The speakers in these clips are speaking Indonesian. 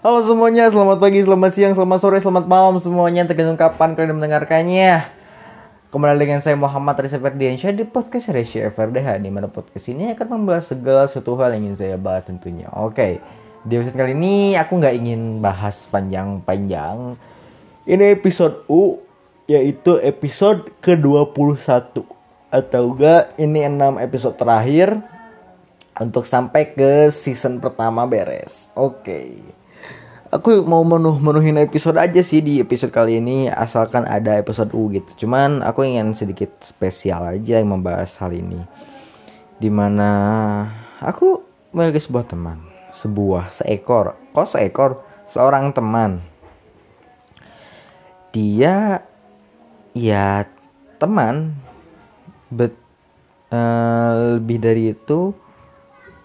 Halo semuanya, selamat pagi, selamat siang, selamat sore, selamat malam semuanya. Tergantung kapan kalian mendengarkannya. Kembali dengan saya Muhammad Risa Ferdiansyah di podcast Resya FRDH Di mana podcast ini akan membahas segala sesuatu hal yang ingin saya bahas tentunya. Oke, di episode kali ini aku nggak ingin bahas panjang-panjang. Ini episode U, yaitu episode ke-21 Atau enggak, ini 6 episode terakhir untuk sampai ke season pertama beres. Oke. Aku mau menuh menuhin episode aja sih di episode kali ini asalkan ada episode U gitu. Cuman aku ingin sedikit spesial aja yang membahas hal ini. Di mana aku memiliki sebuah teman, sebuah seekor, kok seekor, seorang teman. Dia ya teman, but uh, lebih dari itu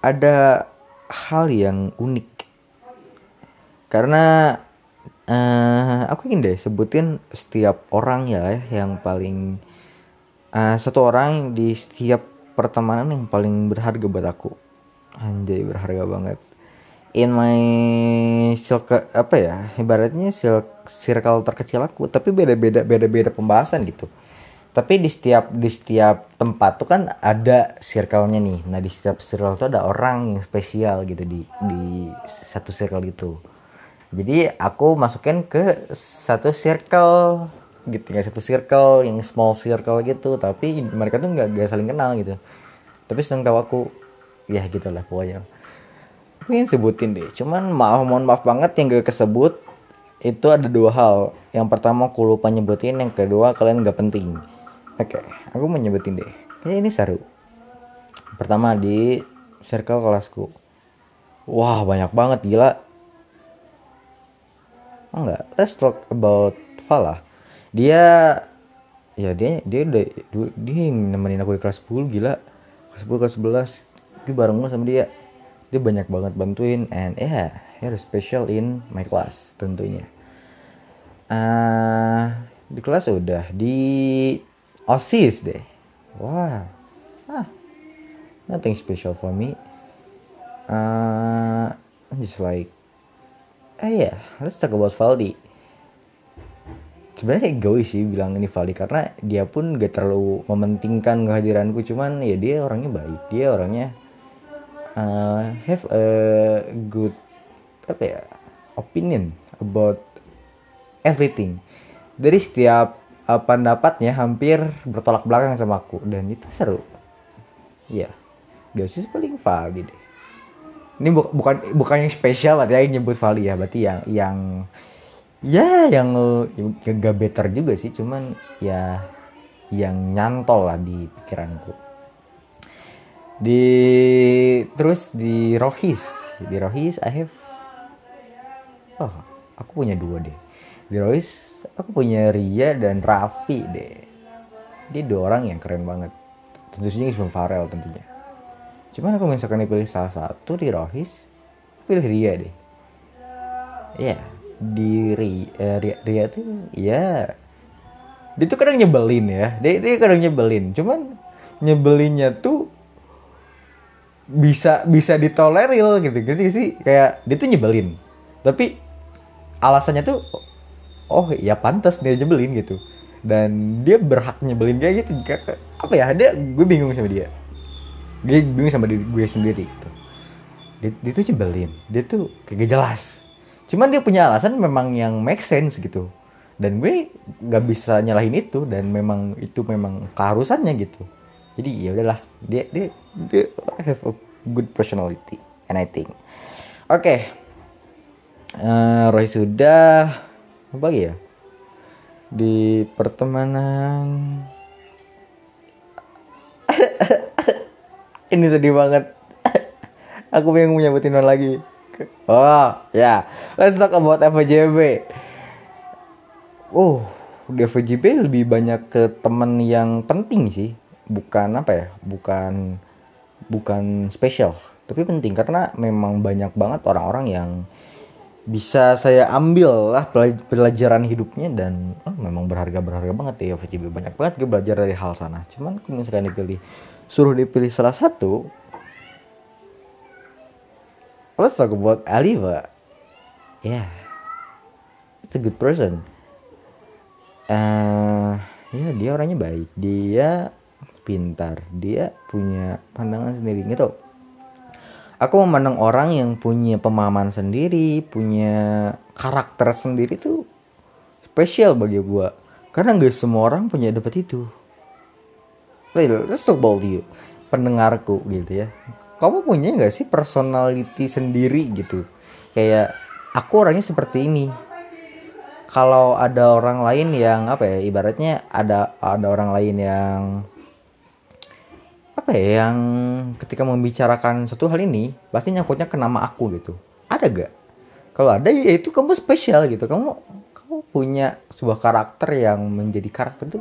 ada hal yang unik karena uh, aku ingin deh sebutin setiap orang ya yang paling uh, satu orang di setiap pertemanan yang paling berharga buat aku. Anjay berharga banget. In my circle apa ya ibaratnya circle terkecil aku tapi beda-beda beda-beda pembahasan gitu. Tapi di setiap di setiap tempat tuh kan ada circle-nya nih. Nah di setiap circle tuh ada orang yang spesial gitu di di satu circle itu jadi aku masukin ke satu circle gitu ya satu circle yang small circle gitu tapi mereka tuh nggak gak saling kenal gitu tapi seneng tahu aku ya gitulah pokoknya aku ingin sebutin deh cuman maaf mohon maaf banget yang gak kesebut itu ada dua hal yang pertama aku lupa nyebutin yang kedua kalian nggak penting Oke, aku mau nyebutin deh. Kayaknya ini seru. Pertama di circle kelasku. Wah, banyak banget gila. Oh enggak, let's talk about Fala. Dia ya dia dia udah dia nemenin aku di kelas 10 gila. Kelas 10 kelas 11 gue bareng sama dia. Dia banyak banget bantuin and yeah, he special in my class tentunya. Uh, di kelas udah di OSIS deh. Wah. Ah. Nothing special for me. Uh, I'm just like eh yeah, let's talk about Valdi. Sebenarnya egois sih bilang ini Valdi karena dia pun gak terlalu mementingkan kehadiranku. Cuman ya dia orangnya baik. Dia orangnya uh, have a good apa ya opinion about everything. Dari setiap uh, pendapatnya hampir bertolak belakang sama aku. Dan itu seru. Ya gak sih paling Valdi deh ini bu bukan bukan yang spesial berarti yang nyebut Valdi ya berarti yang yang ya yang yang gak better juga sih cuman ya yang nyantol lah di pikiranku. Di terus di Rohis di Rohis I have oh aku punya dua deh. Di Rohis aku punya Ria dan Raffi deh. Dia dua orang yang keren banget. Tentu saja Farel tentunya cuman aku misalkan dipilih salah satu di Rohis pilih Ria deh. Ya yeah, di Ria, eh, Ria, Ria tuh ya dia tuh kadang nyebelin ya dia, dia kadang nyebelin. Cuman nyebelinnya tuh bisa bisa ditolerir gitu gitu sih? Kayak dia tuh nyebelin. Tapi alasannya tuh oh ya pantas dia nyebelin gitu. Dan dia berhak nyebelin kayak gitu. Apa ya dia gue bingung sama dia gue bingung sama diri gue sendiri gitu. Dia, dia tuh nyebelin. Dia tuh kayak jelas. Cuman dia punya alasan memang yang make sense gitu. Dan gue nggak bisa nyalahin itu dan memang itu memang keharusannya gitu. Jadi ya udahlah. Dia dia dia have a good personality and I think. Oke. Okay. uh, Roy sudah. Apa lagi ya? Di pertemanan ini sedih banget. Aku pengen menyebutin lagi. Oh ya. Yeah. let's talk about FJB oh di FJB lebih banyak ke temen yang penting sih. Bukan apa ya? Bukan bukan spesial tapi penting. Karena memang banyak banget orang-orang yang bisa saya ambil lah pelajaran hidupnya dan oh, memang berharga berharga banget ya VCB banyak banget gue belajar dari hal sana. Cuman kalau misalkan dipilih suruh dipilih salah satu let's talk about Aliva. Yeah, it's a good person. Uh, ya dia orangnya baik. Dia pintar. Dia punya pandangan sendiri. Gitu aku memandang orang yang punya pemahaman sendiri punya karakter sendiri tuh spesial bagi gue karena gak semua orang punya dapat itu let's talk about you pendengarku gitu ya. Kamu punya nggak sih personality sendiri gitu? Kayak aku orangnya seperti ini. Kalau ada orang lain yang apa ya ibaratnya ada ada orang lain yang apa ya yang ketika membicarakan satu hal ini pasti nyangkutnya ke nama aku gitu. Ada gak kalau ada ya itu kamu spesial gitu. Kamu kamu punya sebuah karakter yang menjadi karakter itu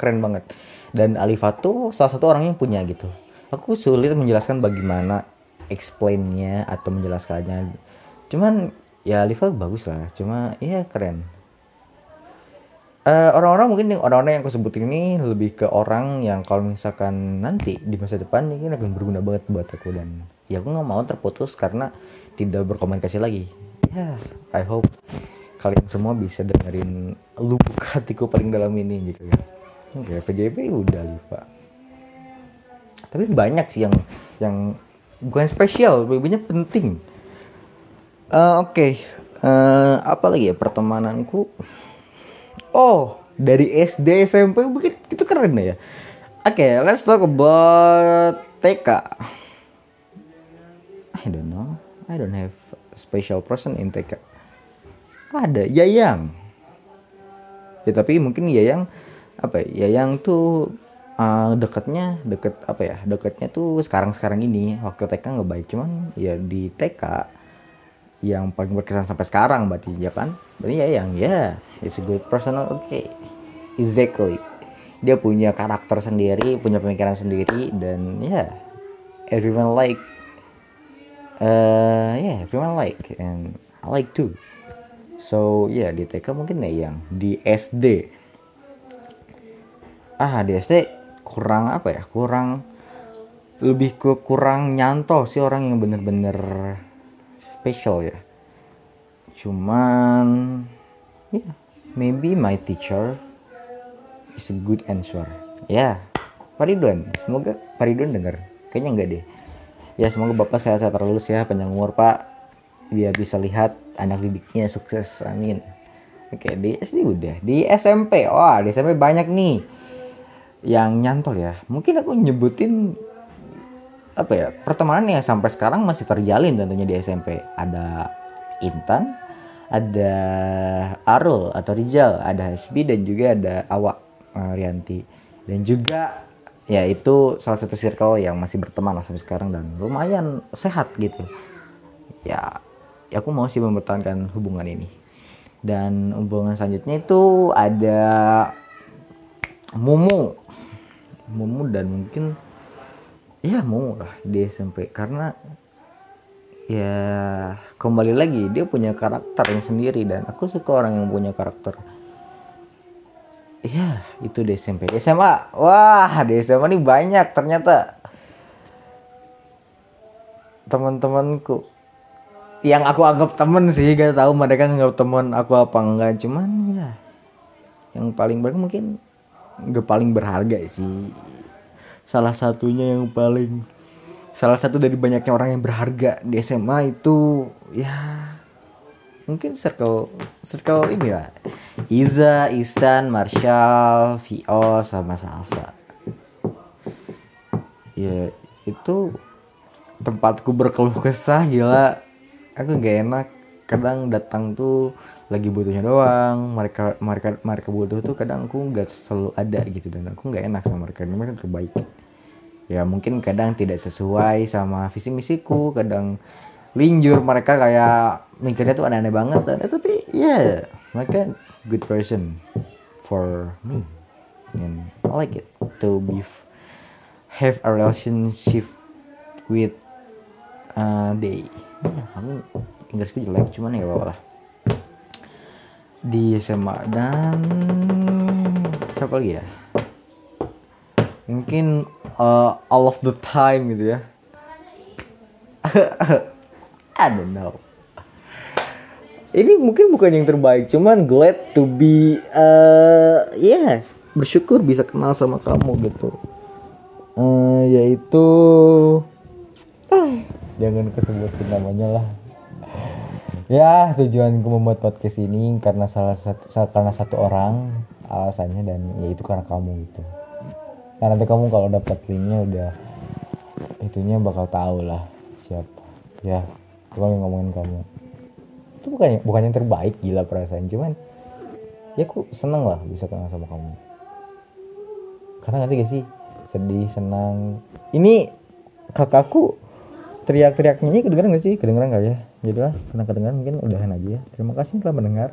keren banget dan Alifa tuh salah satu orang yang punya gitu. Aku sulit menjelaskan bagaimana explainnya atau menjelaskannya. Cuman ya Alifa bagus lah. Cuma ya keren. Uh, orang-orang mungkin orang-orang yang aku sebut ini lebih ke orang yang kalau misalkan nanti di masa depan ini akan berguna banget buat aku. Dan ya aku nggak mau terputus karena tidak berkomunikasi lagi. Ya yeah, I hope kalian semua bisa dengerin lubuk hatiku paling dalam ini gitu ya okay, PJP udah Liva tapi banyak sih yang yang bukan spesial banyak penting. Uh, oke. Okay. uh, apa lagi ya pertemananku? Oh dari SD SMP mungkin itu keren ya. Oke okay, let's talk about TK I don't know. I don't have special person in TK ada Yayang. Ya tapi mungkin Yayang apa ya Yayang tuh uh, deketnya deket apa ya deketnya tuh sekarang sekarang ini. Waktu TK nggak baik cuman ya di TK yang paling berkesan sampai sekarang berarti ya kan? Berarti ya yang ya yeah, it's a good personal oke. Okay. exactly. Dia punya karakter sendiri punya pemikiran sendiri dan ya yeah, everyone like uh, yeah everyone like and I like too. So ya yeah, di TK mungkin ya yang di SD ah SD kurang apa ya? Kurang lebih ke kurang nyantol sih orang yang bener-bener special ya. Cuman ya yeah, maybe my teacher is a good answer. Ya yeah, Ridwan semoga Pak Ridwan dengar kayaknya enggak deh. Ya semoga bapak sehat-sehat terus ya panjang umur pak. Biar bisa lihat anak didiknya sukses amin. Oke di SD udah. Di SMP wah di SMP banyak nih yang nyantol ya. Mungkin aku nyebutin apa ya pertemanan yang sampai sekarang masih terjalin tentunya di SMP ada Intan ada Arul atau Rizal ada Hasbi dan juga ada Awak uh, Rianti. Dan juga ya itu salah satu circle yang masih berteman sampai sekarang dan lumayan sehat gitu. Ya, ya aku mau sih mempertahankan hubungan ini. Dan hubungan selanjutnya itu ada Mumu. Mumu dan mungkin ya mau lah di SMP karena ya kembali lagi dia punya karakter yang sendiri dan aku suka orang yang punya karakter. Ya itu di SMP SMA wah di SMA ini banyak ternyata. Teman-temanku yang aku anggap temen sih gak tahu mereka nggak temen aku apa enggak. Cuman ya yang paling banyak mungkin gak paling berharga sih. Salah satunya yang paling salah satu dari banyaknya orang yang berharga di SMA itu ya mungkin circle circle ini lah Iza, Isan, Marshall, Vio sama Salsa. Ya itu tempatku berkeluh kesah gila. Aku gak enak kadang datang tuh lagi butuhnya doang mereka mereka mereka butuh tuh kadang aku nggak selalu ada gitu dan aku nggak enak sama mereka mereka terbaik. Ya mungkin kadang tidak sesuai sama visi misiku kadang linjur mereka kayak mikirnya tuh aneh-aneh banget dan tapi ya yeah, mereka good person for me. And I like it to be have a relationship with uh, they. Aku Inggrisku jelek cuman ya bawa lah. Di SMA dan siapa lagi ya? Mungkin uh, all of the time gitu ya. I don't know. Ini mungkin bukan yang terbaik cuman glad to be uh, ya yeah, bersyukur bisa kenal sama kamu gitu. Uh, yaitu ah, jangan kesebutin namanya lah ya tujuanku membuat podcast ini karena salah satu karena satu orang alasannya dan yaitu karena kamu gitu. Karena nanti kamu kalau dapat linknya udah itunya bakal tahu lah siapa ya gue ngomongin kamu. Itu bukan bukan yang terbaik gila perasaan cuman ya aku seneng lah bisa kenal sama kamu. Karena nanti gak sih? Sedih senang. Ini kakakku teriak-teriak nyanyi kedengeran gak sih? Kedengeran gak ya jadi lah karena kedengeran mungkin udahan aja ya. Terima kasih telah mendengar